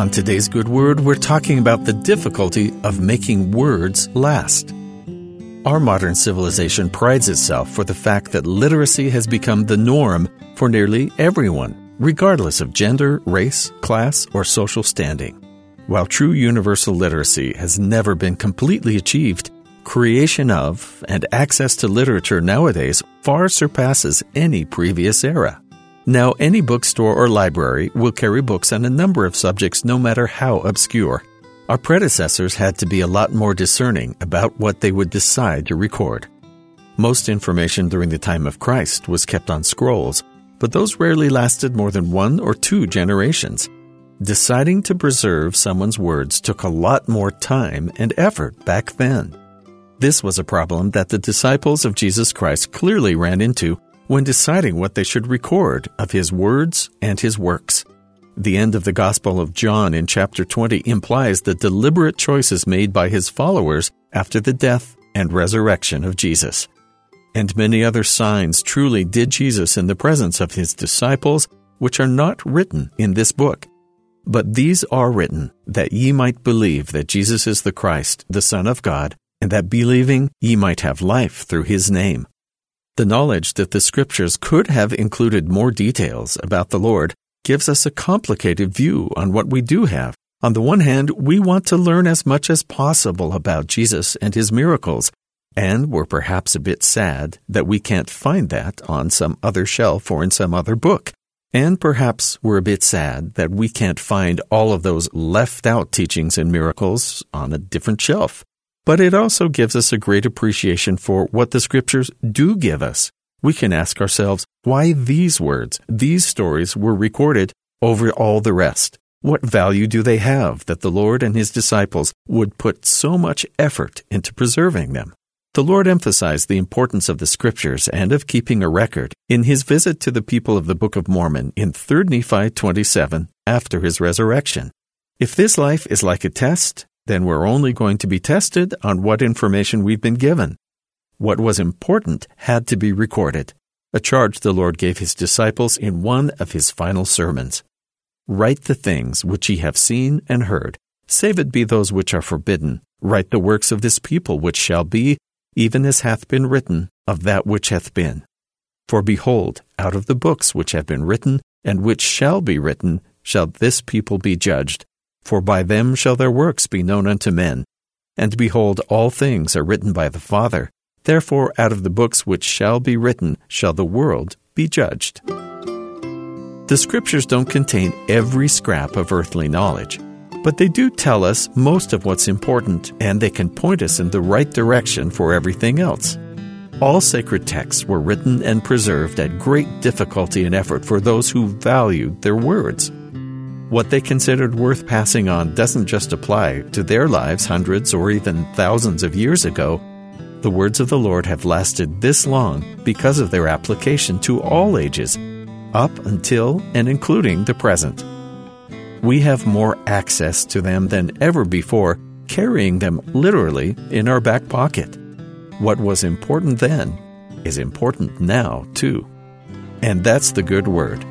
On today's Good Word, we're talking about the difficulty of making words last. Our modern civilization prides itself for the fact that literacy has become the norm for nearly everyone, regardless of gender, race, class, or social standing. While true universal literacy has never been completely achieved, creation of and access to literature nowadays far surpasses any previous era. Now, any bookstore or library will carry books on a number of subjects no matter how obscure. Our predecessors had to be a lot more discerning about what they would decide to record. Most information during the time of Christ was kept on scrolls, but those rarely lasted more than one or two generations. Deciding to preserve someone's words took a lot more time and effort back then. This was a problem that the disciples of Jesus Christ clearly ran into when deciding what they should record of his words and his works. The end of the Gospel of John in chapter 20 implies the deliberate choices made by his followers after the death and resurrection of Jesus. And many other signs truly did Jesus in the presence of his disciples, which are not written in this book. But these are written that ye might believe that Jesus is the Christ, the Son of God, and that believing ye might have life through his name. The knowledge that the scriptures could have included more details about the Lord gives us a complicated view on what we do have. On the one hand, we want to learn as much as possible about Jesus and his miracles, and we're perhaps a bit sad that we can't find that on some other shelf or in some other book. And perhaps we're a bit sad that we can't find all of those left out teachings and miracles on a different shelf. But it also gives us a great appreciation for what the scriptures do give us. We can ask ourselves why these words, these stories were recorded over all the rest. What value do they have that the Lord and his disciples would put so much effort into preserving them? The Lord emphasized the importance of the scriptures and of keeping a record in his visit to the people of the Book of Mormon in 3 Nephi 27 after his resurrection. If this life is like a test, then we're only going to be tested on what information we've been given. What was important had to be recorded, a charge the Lord gave his disciples in one of his final sermons. Write the things which ye have seen and heard, save it be those which are forbidden. Write the works of this people which shall be, even as hath been written of that which hath been. For behold, out of the books which have been written, and which shall be written, shall this people be judged. For by them shall their works be known unto men. And behold, all things are written by the Father. Therefore, out of the books which shall be written shall the world be judged. The Scriptures don't contain every scrap of earthly knowledge, but they do tell us most of what's important, and they can point us in the right direction for everything else. All sacred texts were written and preserved at great difficulty and effort for those who valued their words. What they considered worth passing on doesn't just apply to their lives hundreds or even thousands of years ago. The words of the Lord have lasted this long because of their application to all ages, up until and including the present. We have more access to them than ever before, carrying them literally in our back pocket. What was important then is important now, too. And that's the good word.